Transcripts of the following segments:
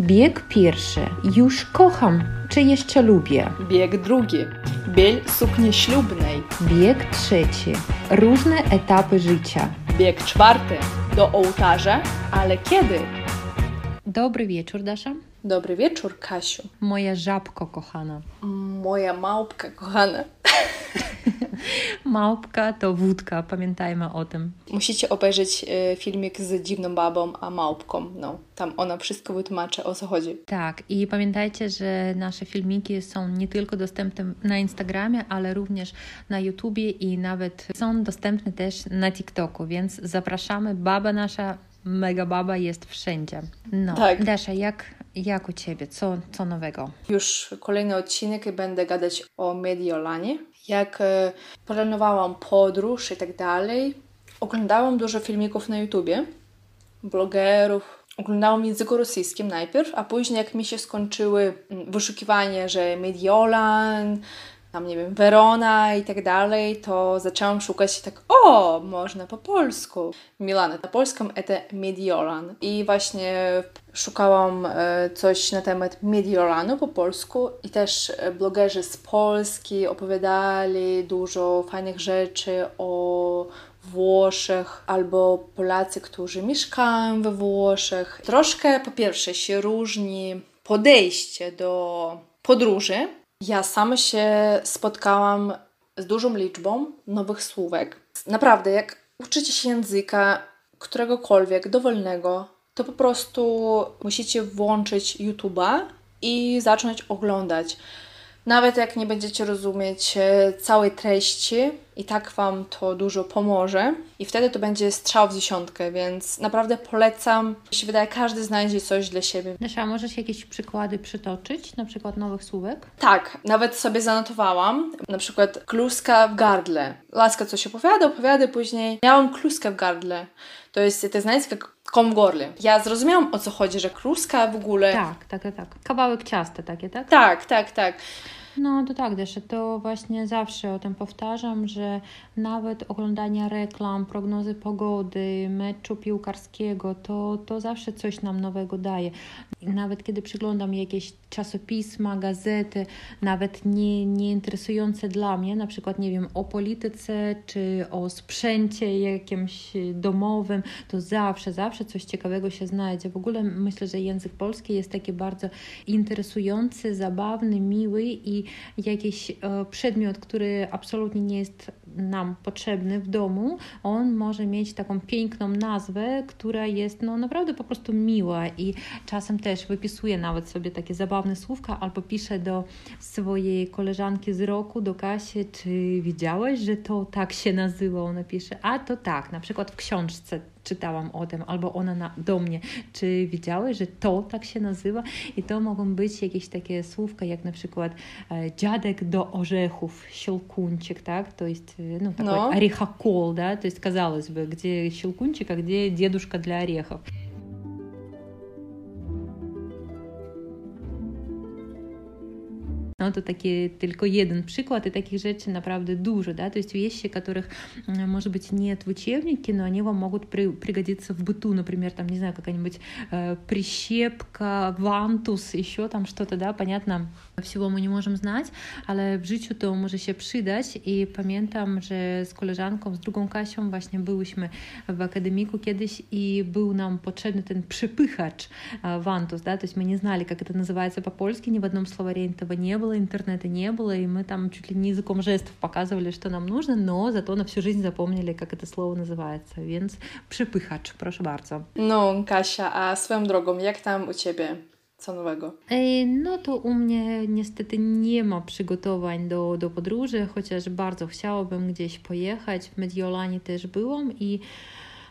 Bieg pierwszy. Już kocham, czy jeszcze lubię? Bieg drugi. Biel sukni ślubnej. Bieg trzeci. Różne etapy życia. Bieg czwarty. Do ołtarza, ale kiedy? Dobry wieczór, Dasza. Dobry wieczór, Kasiu. Moja żabko kochana. Moja małpka kochana. Małpka to wódka, pamiętajmy o tym. Musicie obejrzeć e, filmik z dziwną babą a małpką. No, tam ona wszystko wytłumaczy, o co chodzi. Tak, i pamiętajcie, że nasze filmiki są nie tylko dostępne na Instagramie, ale również na YouTubie i nawet są dostępne też na TikToku, więc zapraszamy. Baba nasza, mega baba jest wszędzie. No, Tak. Dasza, jak, jak u Ciebie? Co, co nowego? Już kolejny odcinek i będę gadać o Mediolanie. Jak e, planowałam podróż i tak dalej, oglądałam dużo filmików na YouTubie, blogerów. Oglądałam w języku rosyjskim najpierw, a później jak mi się skończyły mm, wyszukiwania, że Mediolan, tam nie wiem, Verona i tak dalej, to zaczęłam szukać tak, o, można po polsku. Milan, na polskim to Mediolan. I właśnie szukałam e, coś na temat Mediolanu po polsku i też blogerzy z Polski opowiadali dużo fajnych rzeczy o Włoszech albo Polacy, którzy mieszkają we Włoszech. Troszkę po pierwsze się różni podejście do podróży. Ja sama się spotkałam z dużą liczbą nowych słówek. Naprawdę, jak uczycie się języka któregokolwiek dowolnego, to po prostu musicie włączyć YouTube'a i zacząć oglądać. Nawet jak nie będziecie rozumieć e, całej treści, i tak Wam to dużo pomoże. I wtedy to będzie strzał w dziesiątkę, więc naprawdę polecam. Mi się wydaje, każdy znajdzie coś dla siebie. Dasza, a możesz jakieś przykłady przytoczyć, na przykład nowych słówek? Tak, nawet sobie zanotowałam. Na przykład kluska w gardle. Laska coś opowiada, opowiada, później miałam kluskę w gardle. To jest, znacie, jak kom w gorle. Ja zrozumiałam o co chodzi, że kluska w ogóle... Tak, tak, tak. Kawałek ciasta takie, tak? Tak, tak, tak. No to tak, Desza, to właśnie zawsze o tym powtarzam, że nawet oglądanie reklam, prognozy pogody, meczu piłkarskiego, to, to zawsze coś nam nowego daje. Nawet kiedy przyglądam jakieś czasopisma, gazety, nawet nie, nie interesujące dla mnie, na przykład, nie wiem, o polityce czy o sprzęcie jakimś domowym, to zawsze, zawsze coś ciekawego się znajdzie. W ogóle myślę, że język polski jest taki bardzo interesujący, zabawny, miły i jakiś e, przedmiot, który absolutnie nie jest nam potrzebny w domu, on może mieć taką piękną nazwę, która jest no, naprawdę po prostu miła i czasem też wypisuje nawet sobie takie zabawne słówka albo pisze do swojej koleżanki z roku, do kasie, czy widziałeś, że to tak się nazywa? Ona pisze, a to tak, na przykład w książce czytałam o tym, albo ona na, do mnie, czy widziałeś, że to tak się nazywa? I to mogą być jakieś takie słówka, jak na przykład e, dziadek do orzechów, siolkunczyk, tak? To jest e, e, no, такой No. орехокол, да? То есть, казалось бы, где щелкунчик, а где дедушка для орехов. No to taki tylko jeden przykłад, и таких rzeczy naprawdę dużo, да, то есть вещи, которых, может быть, нет в учебнике, но они вам могут при- пригодиться в быту, например, там, не знаю, какая-нибудь э, прищепка, вантус, еще там что-то, да, понятно, всего мы nie możemy znać, ale w życiu to może się przydać i pamiętam, że z koleżanką, z drugą Kasią właśnie byłyśmy w akademiku kiedyś i był nam potrzebny ten przypychacz а, вантус, да, то есть мы не знали, как это называется по-польски, ни в одном словаре этого не было, интернета не было, и мы там чуть ли не языком жестов показывали, что нам нужно, но зато на всю жизнь запомнили, как это слово называется, więc przypychacz, proszę bardzo. No, Kasia, a swoją drogą, jak tam u Ciebie? Co nowego? Ej, No to u mnie niestety nie ma przygotowań do, do podróży, chociaż bardzo chciałabym gdzieś pojechać. W Mediolanie też byłam i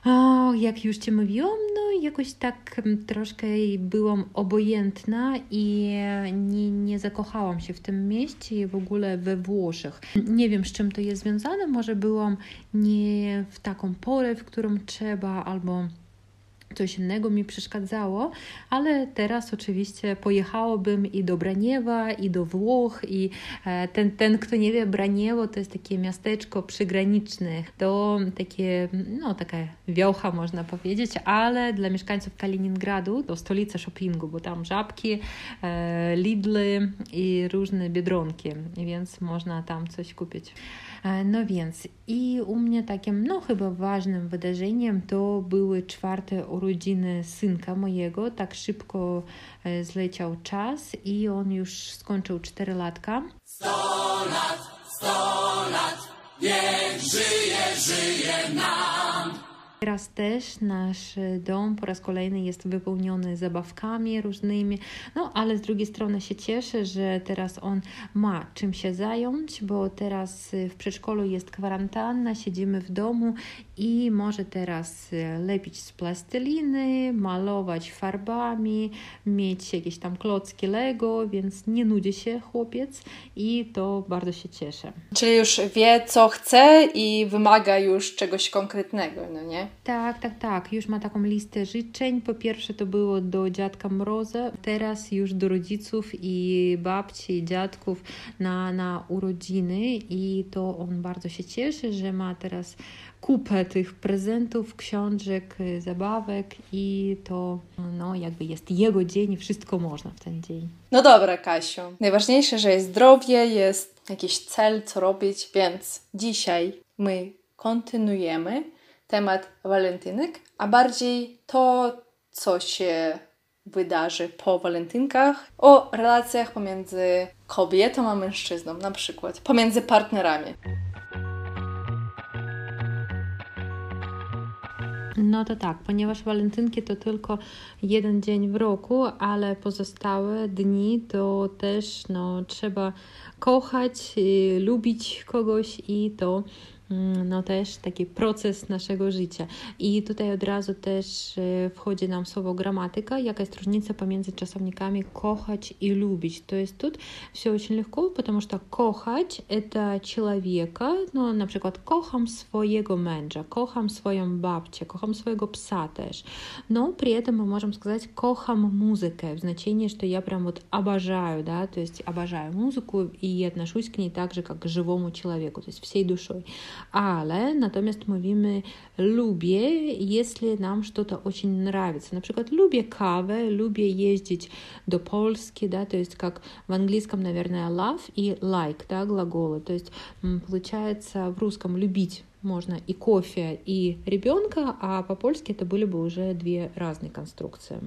o, jak już Ci mówiłam, no jakoś tak mm, troszkę byłam obojętna i nie, nie zakochałam się w tym mieście i w ogóle we Włoszech. Nie wiem, z czym to jest związane, może byłam nie w taką porę, w którą trzeba, albo coś innego mi przeszkadzało, ale teraz oczywiście pojechałabym i do Braniewa, i do Włoch, i e, ten, ten kto nie wie, Braniewo to jest takie miasteczko przygraniczne, to takie, no taka wiocha można powiedzieć, ale dla mieszkańców Kaliningradu to stolica shoppingu, bo tam żabki, e, Lidly i różne biedronki, więc można tam coś kupić. E, no więc i u mnie takim, no chyba ważnym wydarzeniem to były czwarte urodziny synka mojego. Tak szybko e, zleciał czas i on już skończył 4 latka. 100 lat, 100 lat, niech żyje, żyje nam. Teraz też nasz dom po raz kolejny jest wypełniony zabawkami różnymi, no ale z drugiej strony się cieszę, że teraz on ma czym się zająć, bo teraz w przedszkolu jest kwarantanna, siedzimy w domu i może teraz lepić z plasteliny, malować farbami, mieć jakieś tam klocki Lego, więc nie nudzi się chłopiec i to bardzo się cieszę. Czyli już wie, co chce i wymaga już czegoś konkretnego, no nie? Tak, tak, tak. Już ma taką listę życzeń. Po pierwsze to było do dziadka Mroza, teraz już do rodziców i babci, i dziadków na, na urodziny i to on bardzo się cieszy, że ma teraz kupę tych prezentów, książek, zabawek i to no, jakby jest jego dzień wszystko można w ten dzień. No dobra, Kasiu. Najważniejsze, że jest zdrowie, jest jakiś cel, co robić, więc dzisiaj my kontynuujemy temat walentynek, a bardziej to, co się wydarzy po walentynkach, o relacjach pomiędzy kobietą a mężczyzną, na przykład pomiędzy partnerami. No to tak, ponieważ walentynki to tylko jeden dzień w roku, ale pozostałe dni to też no, trzeba kochać, y, lubić kogoś i to no też taki proces naszego życia. I tutaj od razu też e, wchodzi nam słowo gramatyka, jaka jest różnica pomiędzy czasownikami kochać и любить. То есть тут все очень легко, потому что kochać это человека, no na przykład kocham swojego męża, kocham swoją babcię, kocham swojego psa też. Но при этом мы можем сказать kocham музыkę в значении, что я прям вот обожаю, да, то есть обожаю музыку и отношусь к ней так же, как к живому человеку, то есть всей душой ale natomiast mówimy lubię, jeśli nam что-то очень нравится. На przykład lubię kawę, lubię jeździć do Polski, да, то есть как в английском, наверное, love и like, да, глаголы. То есть получается в русском любить можно и кофе, и ребенка, а по-польски это были бы уже две разные конструкции.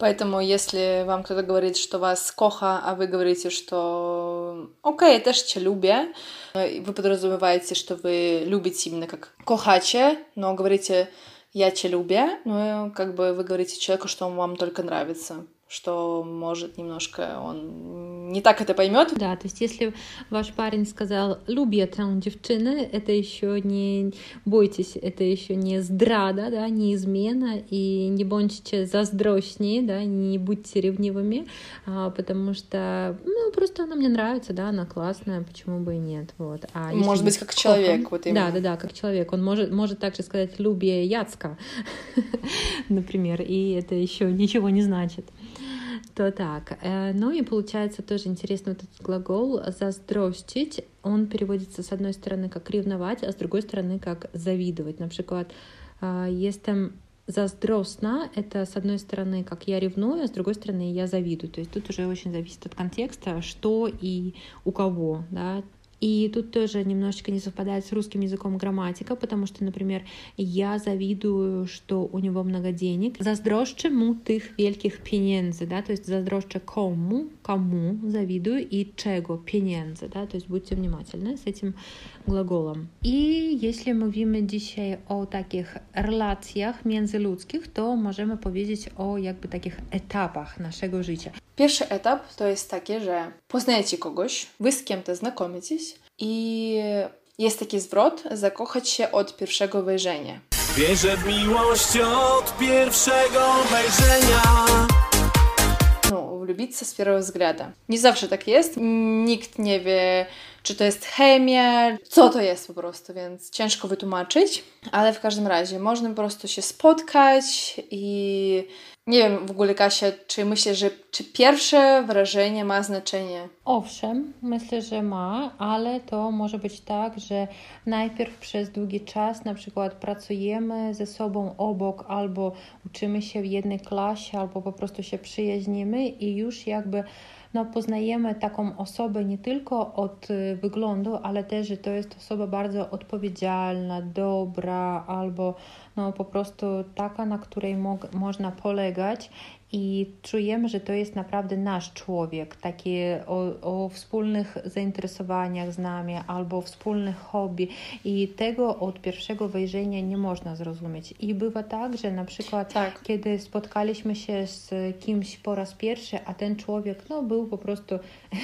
Поэтому, если вам кто-то говорит, что вас коха, а вы говорите, что окей, я też cię lubię, вы подразумеваете, что вы любите именно как кохаче, но говорите я тебя люблю, ну, как бы вы говорите человеку, что он вам только нравится что может немножко он не так это поймет. Да, то есть если ваш парень сказал «люби эту девчину», это еще не бойтесь, это еще не здрада, да, не измена, и не будьте заздрошнее, да, не будьте ревнивыми, а, потому что, ну, просто она мне нравится, да, она классная, почему бы и нет, вот. А может быть, как человек, вот именно. Да, да, да, как человек. Он может, может также сказать «люби Яцка», например, и это еще ничего не значит то так. Э, ну и получается тоже интересно вот этот глагол «заздровщить». Он переводится с одной стороны как «ревновать», а с другой стороны как «завидовать». Например, там заздросно — это, с одной стороны, как я ревную, а с другой стороны, я завидую. То есть тут уже очень зависит от контекста, что и у кого, да, и тут тоже немножечко не совпадает с русским языком грамматика, потому что, например, я завидую, что у него много денег. Заздroszczę mu tych wielkich pieniędzy, да, то есть заздroszczę кому, кому завидую и czego pieniędzy, да, то есть будьте внимательны с этим gлаголом. I jeśli mówimy dzisiaj o takich relacjach międzyludzkich, to możemy powiedzieć o jakby takich etapach naszego życia. Pierwszy etap to jest takie, że poznajecie kogoś, wy z kim to znakomicie i jest taki zwrot zakochać się od pierwszego wejrzenia. Wierzę w miłość od pierwszego wejrzenia. влюбиться с первого взгляда. Nie zawsze tak jest. Nikt nie wie, czy to jest chemia, co to jest po prostu, więc ciężko wytłumaczyć, ale w każdym razie można po prostu się spotkać i nie wiem w ogóle, Kasia, czy myślisz, że czy pierwsze wrażenie ma znaczenie? Owszem, myślę, że ma, ale to może być tak, że najpierw przez długi czas na przykład pracujemy ze sobą obok albo uczymy się w jednej klasie, albo po prostu się przyjaźnimy i już jakby no, poznajemy taką osobę nie tylko od y, wyglądu, ale też, że to jest osoba bardzo odpowiedzialna, dobra albo no, po prostu taka, na której mo można polegać i czujemy, że to jest naprawdę nasz człowiek, takie o, o wspólnych zainteresowaniach z nami albo wspólnych hobby i tego od pierwszego wejrzenia nie można zrozumieć. I bywa tak, że na przykład tak. kiedy spotkaliśmy się z kimś po raz pierwszy, a ten człowiek no, był po prostu,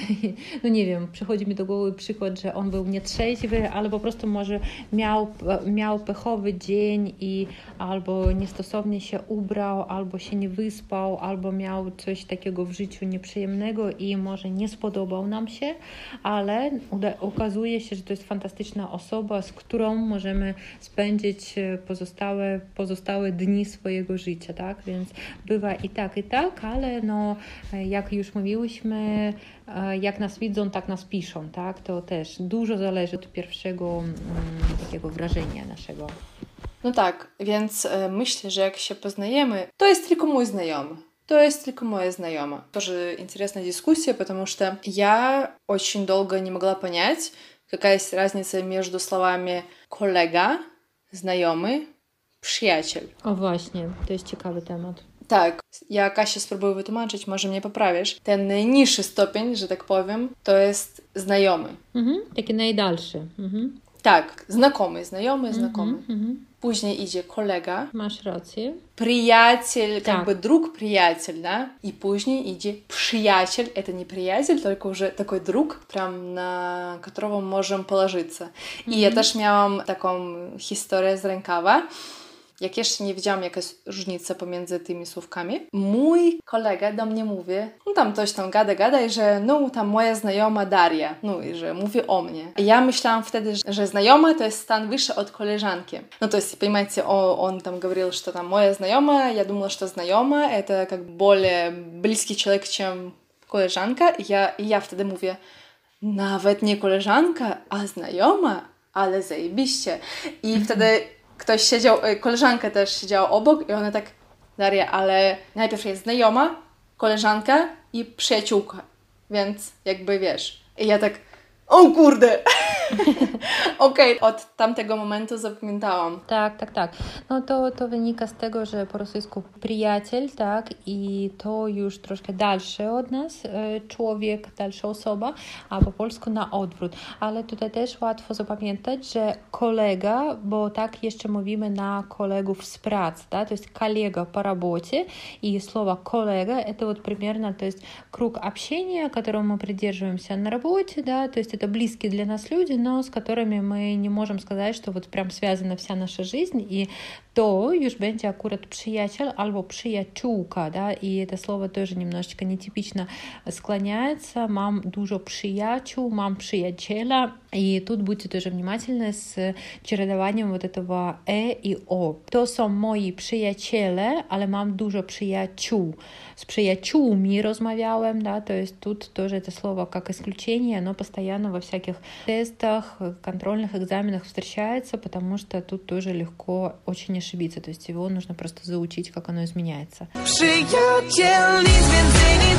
no nie wiem, przychodzi mi do głowy przykład, że on był nietrzeźwy, ale po prostu może miał, miał pechowy dzień i albo niestosownie się ubrał, albo się nie wyspał, albo miał coś takiego w życiu nieprzyjemnego i może nie spodobał nam się, ale okazuje się, że to jest fantastyczna osoba, z którą możemy spędzić e, pozostałe, pozostałe dni swojego życia, tak? Więc bywa i tak, i tak, ale no, e, jak już mówiłyśmy, e, jak nas widzą, tak nas piszą, tak? To też dużo zależy od pierwszego mm, takiego wrażenia naszego. No tak, więc myślę, że jak się poznajemy, to jest tylko mój znajomy То есть только моя знакомая. Тоже интересная дискуссия, потому что я очень долго не могла понять, какая есть разница между словами коллега, знакомый, przyjaciel. O właśnie, to jest ciekawy temat. Tak, ja Kasia spróbuję wytłumaczyć, może mnie poprawisz. Ten najniższy stopień, że tak powiem, to jest znajomy. Mhm, taki najdalszy. Mhm. Tak, znajomy, znajomy, znajomy. Mhm, Później idzie kolega. Masz rację. Приятель, как бы друг, приятель, да? И później idzie przyjaciel. Это не приятель, только уже такой друг, прям на которого можем положиться. Mm -hmm. I ja też miałam taką historię z rękawa jak jeszcze nie wiedziałam, jaka jest różnica pomiędzy tymi słówkami, mój kolega do mnie mówi, no tam coś tam gada, gada i że no tam moja znajoma Daria, no i że mówi o mnie. I ja myślałam wtedy, że znajoma to jest stan wyższy od koleżanki. No to есть, понимаете, он там говорил, что там моя знакомая, я думала, что знакома это как более близкий человек, чем koleżanka. I ja, i ja wtedy mówię, nawet nie koleżanka, a znajoma, ale zajebiście. I wtedy ktoś siedział, y, koleżanka też siedziała obok i ona tak, Daria, ale najpierw jest znajoma, koleżanka i przyjaciółka, więc jakby wiesz. I ja tak, o kurde! Okej, okay, od tamtego momentu zapamiętałam. Tak, tak, tak. No to, to wynika z tego, że po rosyjsku przyjaciel, tak, i to już troszkę dalszy od nas e, człowiek, dalsza osoba, a po polsku na odwrót. Ale tutaj też łatwo zapamiętać, że kolega, bo tak jeszcze mówimy na kolegów z pracy, да, to jest kolega po robocie i słowo kolega, это вот примерно, то есть круг общения, которого мы придерживаемся на работе, да, то есть это близкие для нас люди, но с которыми мы nie możemy сказать, что вот прям связана вся наша жизнь, и to już będzie akurat przyjaciel albo przyjaciółka, да, i to słowo też немножечко nietypiczne склоняется. Mam dużo przyjaciół, mam przyjaciela, i тут будьте тоже внимательны с чередованием вот этого «э» и «о». To są moi przyjaciele, ale mam dużo przyjaciół. С przyjaciółmi rozmawiałem, да, то есть тут тоже это слово как исключение, оно постоянно во всяких тестах, контрольных экзаменах встречается, потому что тут тоже легко очень ошибиться, то есть его нужно просто заучить, как оно изменяется. Przyjaciel, nic więcej, nic.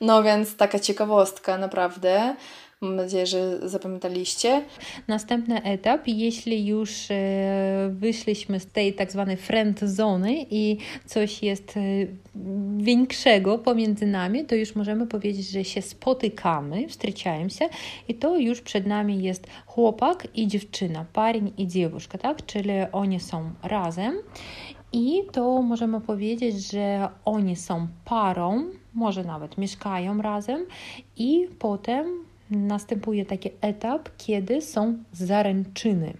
No więc taka ciekawostka naprawdę. Mam nadzieję, że zapamiętaliście. Następny etap, jeśli już e, wyszliśmy z tej tak zwanej friend zony i coś jest e, większego pomiędzy nami, to już możemy powiedzieć, że się spotykamy, wstrzyczajemy się i to już przed nami jest chłopak i dziewczyna, parin i dziewuszka, tak? Czyli oni są razem i to możemy powiedzieć, że oni są parą może nawet mieszkają razem i potem następuje taki etap, kiedy są zaręczyny.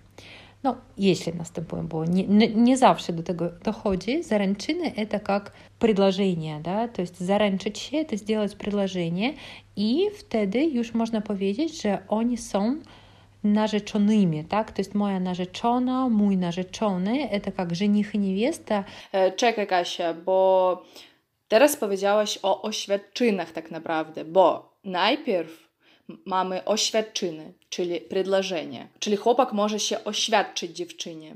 no, jeśli następują, bo nie, nie, nie zawsze do tego dochodzi, зарęczyny это как предложение, да, то есть зарęczyć się, это сделать предложение, i wtedy już można powiedzieć, że oni są narzeczonymi, tak? To jest moja narzeczona, mój narzeczony, это как жених и невеста. Czekaj Kasia, bo teraz powiedziałaś o oświadczynach tak naprawdę, bo najpierw mamy oświadczyny, czyli предложение. Czyli chłopak może się oświadczyć dziewczynie.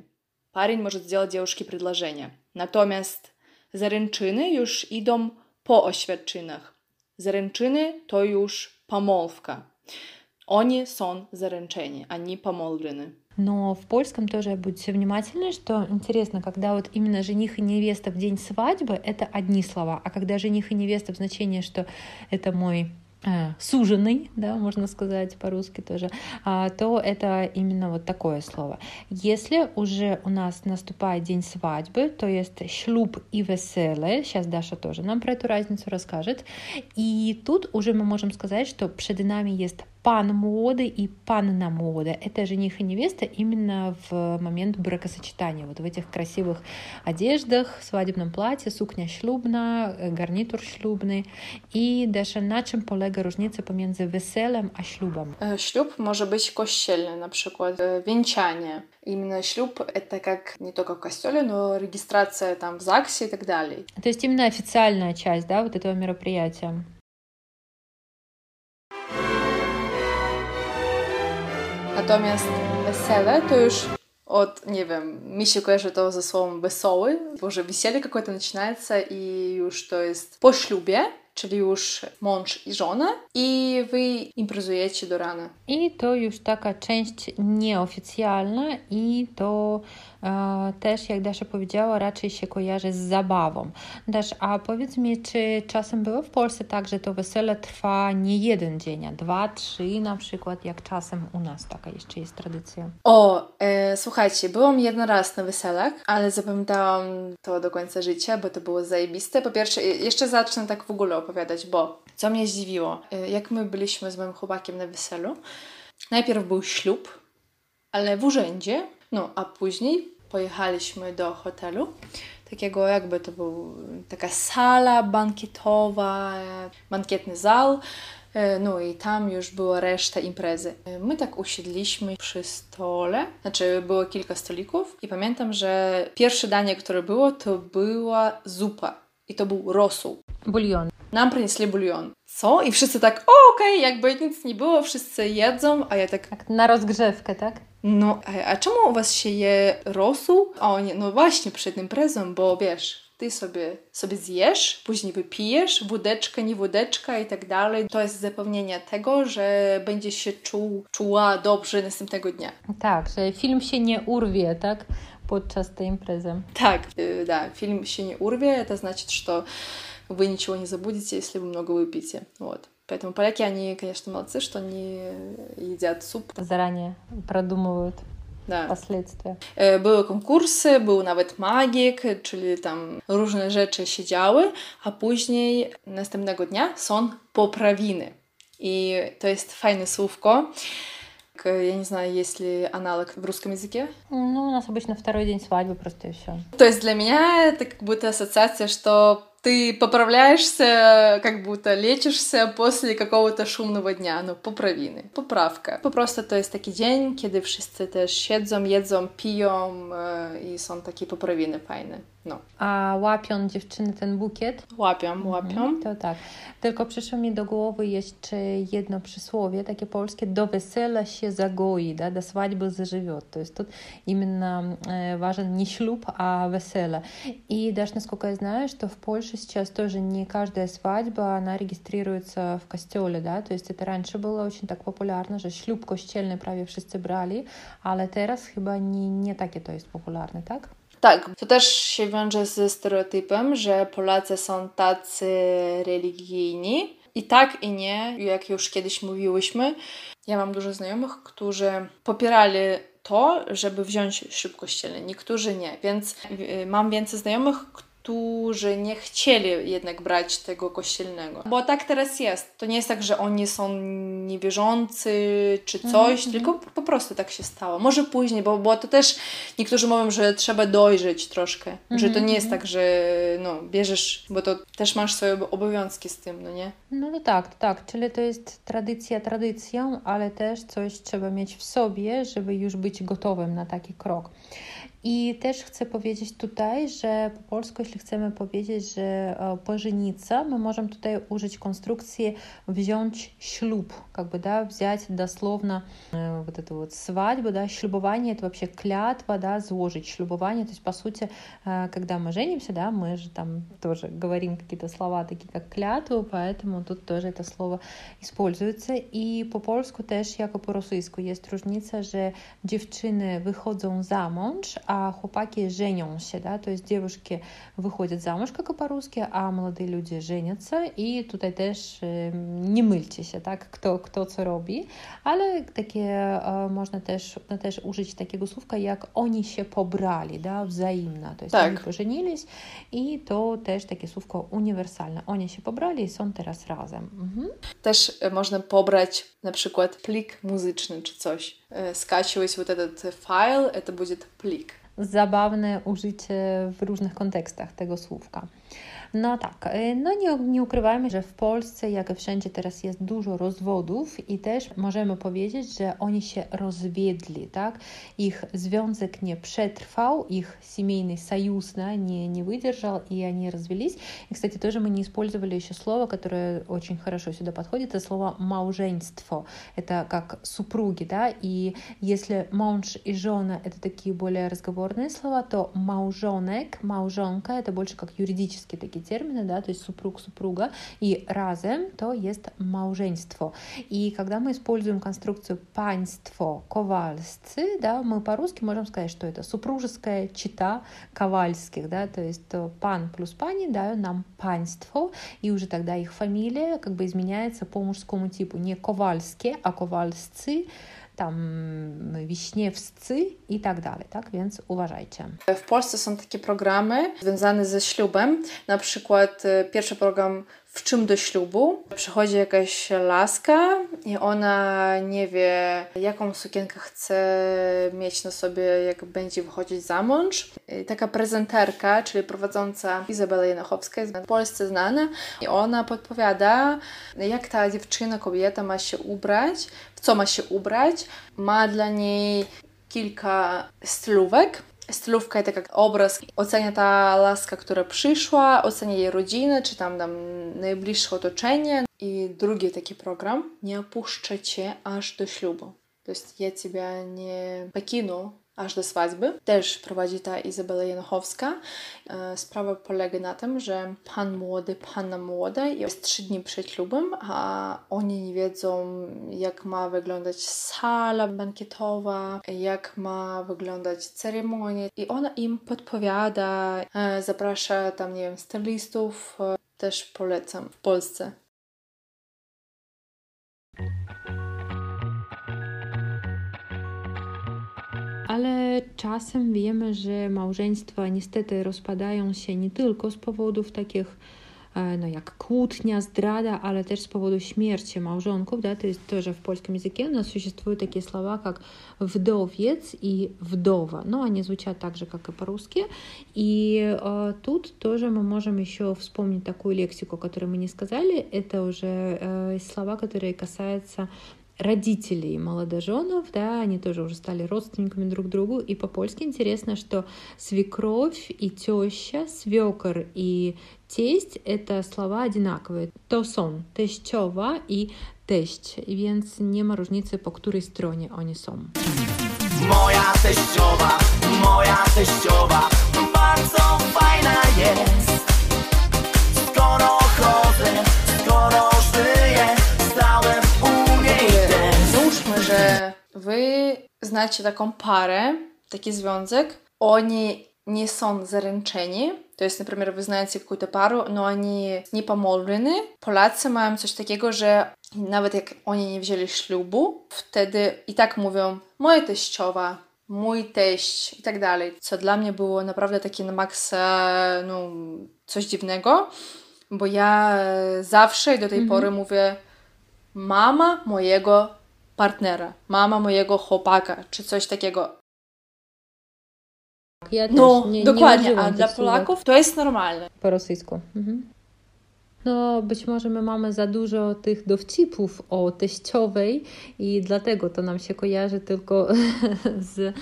Парень może сделать девушке предложение. Natomiast zaręczyny już idą po oświadczynach. Zaręczyny to już помолвка. Они są зарęczeni, они помолвлены. Но в польском тоже будьте внимательны, что интересно, когда вот именно жених и невеста в день свадьбы, это одни слова, а когда жених и невеста в значении, что это мой суженый, да, можно сказать по-русски тоже, то это именно вот такое слово. Если уже у нас наступает день свадьбы, то есть шлюб и веселе, сейчас Даша тоже нам про эту разницу расскажет, и тут уже мы можем сказать, что перед нами есть пан моды и панна мода. Это жених и невеста именно в момент бракосочетания. Вот в этих красивых одеждах, свадебном платье, suknia ślubna, garnitur ślubny. I Dasza, na czym polega różnica pomiędzy weselem a ślubem? Ślub może być kościelny, na przykład wieńczanie. Именно шлюб — это как не только в костеле, но регистрация там в ЗАГСе и так далее. То есть именно официальная часть, да, вот этого мероприятия. Natomiast wesele to już wiem, mi się kojarzy to ze słowem wesoły, bo że wesele какое-то начинается i już to jest po ślubie, czyli już mąż i żona i wy imprezujecie do rana. I to już taka część nieoficjalna i to e, też, jak Dasza powiedziała, raczej się kojarzy z zabawą. Dasz, a powiedz mi, czy czasem było w Polsce tak, że to wesele trwa nie jeden dzień, a dwa, trzy na przykład, jak czasem u nas taka jeszcze jest tradycja? O, e, słuchajcie, byłam jeden raz na weselach, ale zapamiętałam to do końca życia, bo to było zajebiste. Po pierwsze, jeszcze zacznę tak w ogóle opowiadać, bo co mnie zdziwiło, jak my byliśmy z moim chłopakiem na weselu, najpierw był ślub, ale w urzędzie, no a później pojechaliśmy do hotelu, takiego jakby to był taka sala bankietowa, bankietny zal, no i tam już była reszta imprezy. My tak usiedliśmy przy stole, znaczy było kilka stolików i pamiętam, że pierwsze danie, które było, to była zupa i to był rosół. Bulion nam przynieśli bulion. Co? I wszyscy tak, okej, okay, jakby nic nie było, wszyscy jedzą, a ja tak... tak na rozgrzewkę, tak? No, a, a czemu u was się je rosół? A oni, no właśnie, przed imprezą, bo wiesz, ty sobie, sobie zjesz, później wypijesz, wódeczkę, nie wódeczka i tak dalej. To jest zapewnienie tego, że będziesz się czuł, czuła dobrze następnego dnia. Tak, że film się nie urwie, tak? Podczas tej imprezy. Tak, yy, da, film się nie urwie, to znaczy, że to вы ничего не забудете, если вы много выпьете. Вот. Поэтому поляки, они, конечно, молодцы, что они едят суп. Заранее продумывают да. последствия. Były konkursy, był nawet magik, czyli tam różne rzeczy się działy, a później następnego dnia są poprawiny. I to jest fajne słówko. Я не знаю, есть ли аналог в русском языке. Ну, у нас обычно второй день свадьбы просто и все. То есть для меня это как будто ассоциация, что ты поправляешься, как будто лечишься после какого-то szumnego dnia, no poprawiny, poprawka. Po prostu to jest taki dzień, kiedy wszyscy też siedzą, jedzą, piją i są takie poprawiny fajne. No. A łapią dziewczyny ten bukiet? Łapią, łapią. Mhm, to tak. Tylko przyszło mi do głowy jeszcze jedno przysłowie, takie polskie, do wesela się zagoi, да, до свадьбы заживет. То есть тут именно э, важен не шлюп, а веселе. И даже, насколько я знаю, что в Польше сейчас тоже не каждая свадьба, она регистрируется в костеле, да, то есть это раньше было очень так popularne, że ślub kościelny prawie wszyscy brali, ale teraz chyba nie, nie takie to jest popularne, tak? Tak, to też się wiąże ze stereotypem, że Polacy są tacy religijni. I tak, i nie, jak już kiedyś mówiłyśmy. Ja mam dużo znajomych, którzy popierali to, żeby wziąć ślub kościelny. Niektórzy nie, więc mam więcej znajomych, którzy nie chcieli jednak brać tego kościelnego. Bo tak teraz jest. To nie jest tak, że oni są niewierzący czy coś, mm -hmm. tylko po prostu tak się stało. Może później, bo, bo to też niektórzy mówią, że trzeba dojrzeć troszkę. -hmm. Że to nie jest tak, że no, bierzesz, bo to też masz swoje obowiązki z tym, no nie? No to tak, tak. Czyli to jest tradycja tradycją, ale też coś trzeba mieć w sobie, żeby już być gotowym na taki krok. I też chcę powiedzieć tutaj, że po polsku, jeśli chcemy powiedzieć, że пожениться, мы можем tutaj użyć конструкции wziąć ślub, как бы, да, взять дословно вот эту вот свадьбу, да, шлюбование это вообще клятва, да, зложить шлюбование, то есть по сути, когда мы женимся, да, мы же там тоже говорим какие-то слова такие как клятву, поэтому тут тоже это слово используется. И по polsku też, jako po rosyjsku, jest różnica, że dziewczyny wychodzą za mąż, а хлопаки женятся, да, то есть девушки выходят замуж, как и по-русски, а молодые люди женятся, і тут теж не мильтеся, так, хто, хто це робить, але таке можна теж, теж użyć takiego słówka jak oni się pobrali, da, wzajemna, to jest tak. oni pożenilись, i to też takie słówko uniwersalne. Oni się pobrali i są teraz razem. Mhm. Też można pobrać na przykład plik muzyczny czy coś. Скачивать вот этот файл, это будет плик zabawne użycie w różnych kontekstach tego słówka. No tak, y, no nie, nie ukrywajmy, że w Polsce, jak i wszędzie teraz jest dużo rozwodów i też możemy powiedzieć, że oni się rozwiedli, tak? Ich związek nie przetrwał, ich семейный союз да, не, не выдержал, и они развелись. И, кстати, тоже мы не использовали еще слово, которое очень хорошо сюда подходит, это слово «мауженство». Это как супруги, да, и если муж и жена — это такие более разговорные слова, то маужонек, маужонка — это больше как юридические такие термины, да, то есть супруг, супруга, и разом, то есть мałżeństwo. И когда мы используем конструкцию панство, ковальсцы, да, мы по-русски можем сказать, что это супружеская чита ковальских, да, то есть то пан плюс пани дают нам панство, и уже тогда их фамилия как бы изменяется по мужскому типу, не ковальсkie, а ковальscy, tam wiśniewscy i tak dalej, tak? Więc uważajcie. W Polsce są takie programy związane ze ślubem. Na przykład pierwszy program w czym do ślubu. Przychodzi jakaś laska i ona nie wie, jaką sukienkę chce mieć na sobie, jak będzie wychodzić za mąż. I taka prezenterka, czyli prowadząca Izabela Janochowska, jest w Polsce znana i ona podpowiada, jak ta dziewczyna, kobieta ma się ubrać, co ma się ubrać. Ma dla niej kilka stylówek stylówka i jak obraz ocenia ta laska, która przyszła, ocenia jej rodzinę, czy tam, tam najbliższe otoczenie. I drugi taki program, nie opuszczę cię aż do ślubu. To jest ja ciebie nie покину aż do swadźby. Też prowadzi ta Izabela Janochowska. E, sprawa polega na tym, że pan młody, panna młoda jest trzy dni przed ślubem, a oni nie wiedzą, jak ma wyglądać sala bankietowa, jak ma wyglądać ceremonia. I ona im podpowiada, e, zaprasza tam, nie wiem, stylistów. E, też polecam w Polsce ale czasem wiemy, że małżeństwa niestety rozpadają się nie tylko z powodów takich no jak kłótnia, zdrada, ale też z powodu śmierci małżonków, да, то есть тоже в польском языке у нас существуют такие слова, как вдовец и вдова, но они звучат так же, как и по-русски, и э, тут тоже мы можем еще вспомнить такую лексику, которую мы не сказали, это уже э, слова, которые касаются родителей молодоженов, да, они тоже уже стали родственниками друг другу. И по-польски интересно, что свекровь и теща, свекор и тесть — это слова одинаковые. To są teściowa i teść, więc nie ma różnicy, po której stronie oni są. Moja teściowa, moja teściowa. wy znacie taką parę, taki związek, oni nie są zaręczeni, to jest, na przykład, wy знаете какую-то пару, но они не помолвлены. Polacy mają coś takiego, że nawet jak oni nie wzięli ślubu, wtedy i tak mówią moja teściowa, mój teść i tak dalej. Co dla mnie było naprawdę takie na maksa, no, coś dziwnego, bo ja zawsze i do tej Mhm. pory mówię mama mojego partnera, mama mojego chłopaka, czy coś takiego. Ja też No, nie, dokładnie, nie a dla Polaków to jest normalne. po rosyjsku. Mhm. No, być może my mamy za dużo tych dowcipów o teściowej i dlatego to nam się kojarzy tylko z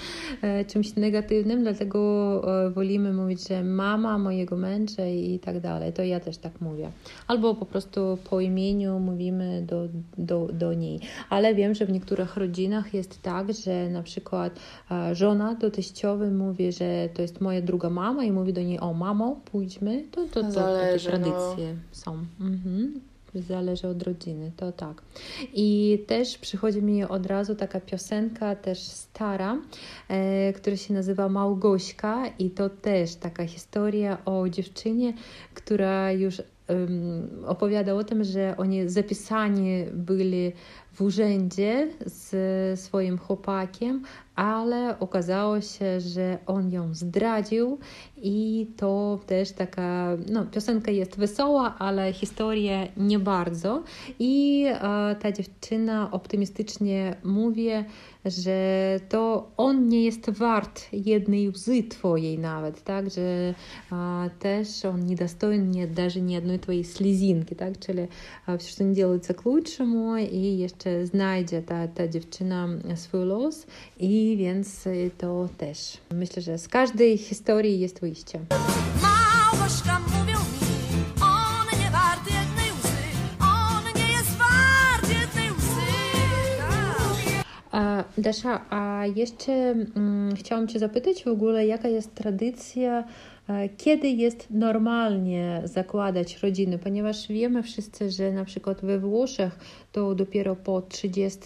e, czymś negatywnym, dlatego e, wolimy mówić, że mama mojego męża i tak dalej. To ja też tak mówię. Albo po prostu po imieniu mówimy do, do, do niej. Ale wiem, że w niektórych rodzinach jest tak, że na przykład e, żona do teściowej mówi, że to jest moja druga mama i mówi do niej, o mamo, pójdźmy. To, to, to takie no. tradycje są. Mhm. Zależy od rodziny, to tak. I też przychodzi mi od razu taka piosenka, też stara, e, która się nazywa Małgośka, i to też taka historia o dziewczynie, która już opowiada o tym, że oni zapisani byli w urzędzie z swoim chłopakiem, ale okazało się, że on ją zdradził i to też taka, no piosenka jest wesoła, ale historia nie bardzo. I e, ta dziewczyna optymistycznie mówi, że to on nie jest wart jednej łzy twojej nawet, tak, że e, też он недостоин nie, даже ни одной twojej слезинки, tak, czyli e, wszystko nie делается к лучшему i jeszcze znajdzie ta, ta dziewczyna swój los i więc y, to też. Myślę, że z każdej historii jest wyjście. Małgośka mówią Dasza, a jeszcze mm, chciałam Cię zapytać w ogóle, jaka jest tradycja, e, kiedy jest normalnie zakładać rodziny, ponieważ wiemy wszyscy, że na przykład we Włoszech to dopiero po 30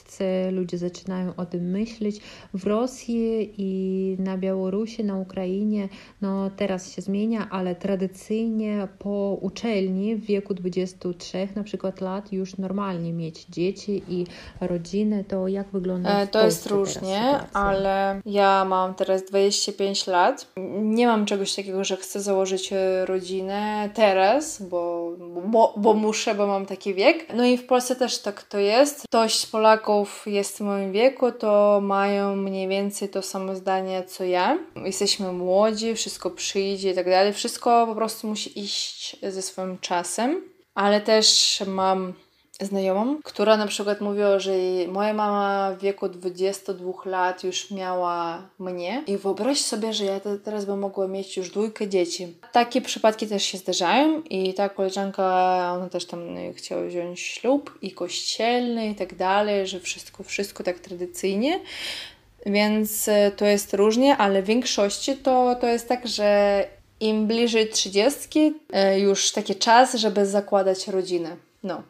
ludzie zaczynają o tym myśleć. W Rosji i na Białorusi, na Ukrainie, no teraz się zmienia, ale tradycyjnie po uczelni w wieku 23 na przykład lat już normalnie mieć dzieci i rodzinę, to jak wygląda E, To jest różnie, ale ja mam teraz 25 lat. Nie mam czegoś takiego, że chcę założyć e, rodzinę teraz, bo, bo, bo muszę, bo mam taki wiek. No i w Polsce też tak to jest. Ktoś Polaków jest w moim wieku, to mają mniej więcej to samo zdanie co ja. Jesteśmy młodzi, wszystko przyjdzie i tak dalej. Wszystko po prostu musi iść ze swoim czasem. Ale też mam znajomą, która na przykład mówiła, że moja mama w wieku 22 lat już miała mnie i wyobraź sobie, że ja te, teraz bym mogła mieć już dwójkę dzieci. Takie przypadki też się zdarzają i ta koleżanka, ona też tam no, chciała wziąć ślub i kościelny i tak dalej, że wszystko, wszystko tak tradycyjnie. Więc e, to jest różnie, ale w większości to, to jest tak, że im bliżej 30 e, już taki czas, żeby zakładać rodzinę. No.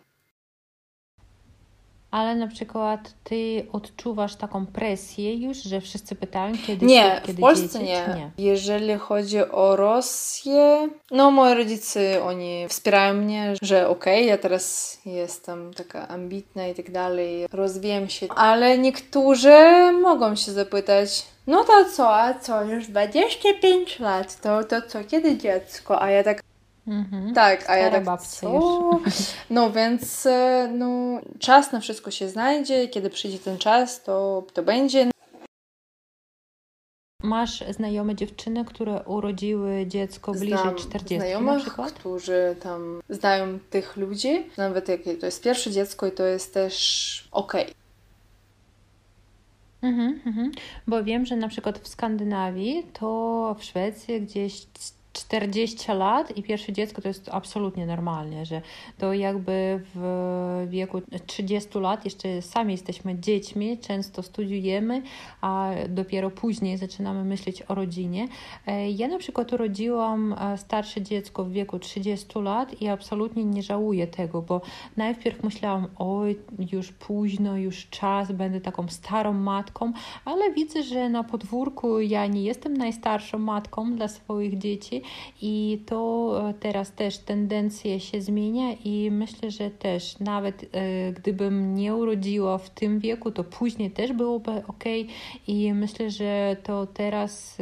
Ale na przykład ty odczuwasz taką presję już, że wszyscy pytają, kiedy Nie, ślub, w kiedy Polsce dzieci, nie. nie? Jeżeli chodzi o Rosję, no moi rodzice, oni wspierają mnie, że okej, ja teraz jestem taka ambitna i tak dalej, rozwijam się, ale niektórzy mogą się zapytać, no to co, a co, już 25 lat, to, to co, kiedy dziecko? A ja tak, Mhm. tak, a ja tak, co? No więc, e, no, czas na wszystko się znajdzie, kiedy przyjdzie ten czas, to, to będzie. Masz znajome dziewczyny, które urodziły dziecko bliżej Znam 40 na znajomych, przykład? którzy tam znają tych ludzi, nawet jakie to jest pierwsze dziecko i to jest też okej. Mhm, mhm. Bo wiem, że na przykład w Skandynawii to w Szwecji gdzieś 40 lat i pierwsze dziecko to jest absolutnie normalnie, że to jakby w wieku 30 lat jeszcze sami jesteśmy dziećmi, często studiujemy, a dopiero później zaczynamy myśleć o rodzinie. E, Ja na przykład urodziłam e, starsze dziecko w wieku 30 lat i absolutnie nie żałuję tego, bo najpierw myślałam, oj, już późno, już czas, będę taką starą matką, ale widzę, że na podwórku ja nie jestem najstarszą matką dla swoich dzieci i to e, teraz też tendencja się zmienia i myślę, że też nawet e, gdybym nie urodziła w tym wieku, to później też byłoby ok i myślę, że to teraz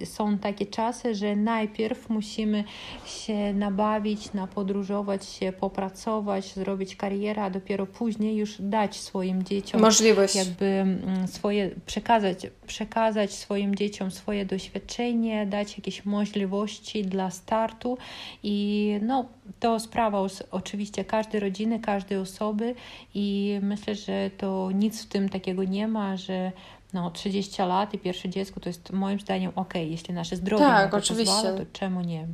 e, są takie czasy, że najpierw musimy się nabawić, napodróżować się, popracować, zrobić karierę, a dopiero później już dać swoim dzieciom Możliwość. jakby mm, swoje przekazać, przekazać swoim dzieciom swoje doświadczenie, dać jakieś możliwości dla startu i no to sprawa oczywiście każdej rodziny, każdej osoby i myślę, że to nic w tym takiego nie ma, że no 30 lat i pierwsze dziecko to jest moim zdaniem ok, jeśli nasze zdrowie Tak, pozwala, to czemu nie?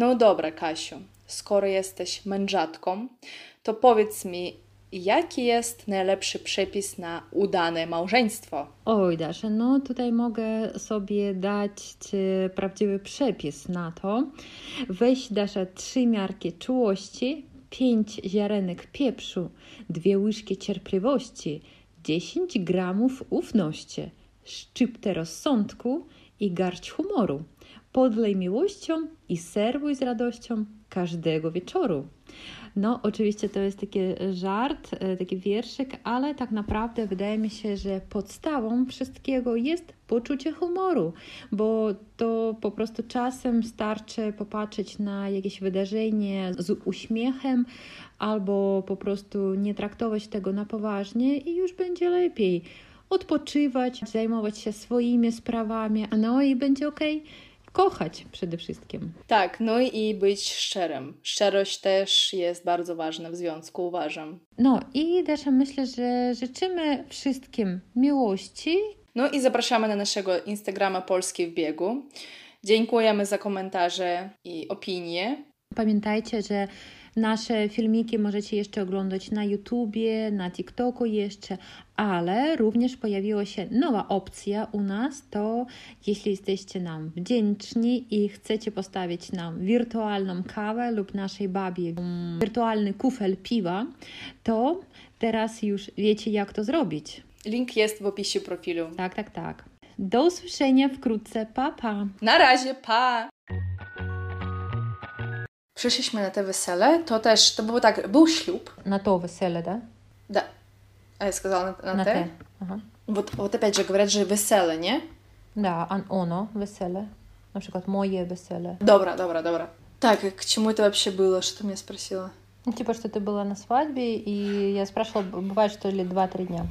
No dobra, Kasiu, skoro jesteś mężatką, to powiedz mi, jaki jest najlepszy przepis na udane małżeństwo? Oj, Dasza, no tutaj mogę sobie dać prawdziwy przepis na to. Weź, Dasza, trzy miarki czułości, pięć ziarenek pieprzu, dwie łyżki cierpliwości, 10 gramów ufności, szczyptę rozsądku i garść humoru. Podlej miłością i serwuj z radością każdego wieczoru. No, oczywiście to jest taki żart, e, taki wierszyk, ale tak naprawdę wydaje mi się, że podstawą wszystkiego jest poczucie humoru, bo to po prostu czasem starczy popatrzeć na jakieś wydarzenie z uśmiechem albo po prostu nie traktować tego na poważnie i już będzie lepiej. Odpoczywać, zajmować się swoimi sprawami, no i będzie ok. Kochać przede wszystkim. Tak, no i być szczerym. Szczerość też jest bardzo ważna w związku, uważam. No i też myślę, że życzymy wszystkim miłości. No i zapraszamy na naszego Instagrama Polski w biegu. Dziękujemy za komentarze i opinie. Pamiętajcie, że nasze filmiki możecie jeszcze oglądać na YouTubie, na TikToku jeszcze, ale również pojawiła się nowa opcja u nas, to jeśli jesteście nam wdzięczni i chcecie postawić nam wirtualną kawę lub naszej babie mm, wirtualny kufel piwa, to teraz już wiecie jak to zrobić. Link jest w opisie profilu. Tak, tak, tak. Do usłyszenia wkrótce. Pa, pa. Na razie, pa! Przyszliśmy na te wesele, to też, to było tak, był ślub. На то веселе, да? Да. А я сказала на, на, На те. Ага. Вот, вот опять же говорят же веселе, nie? Да, а оно веселе. Например, моє веселе. Dobra, dobra, dobra. Так, к чему это вообще было? Что ты меня спросила? Ну, типа, что ты была на свадьбе, и я спрашивала, бывает, что ли, 2-3 дня.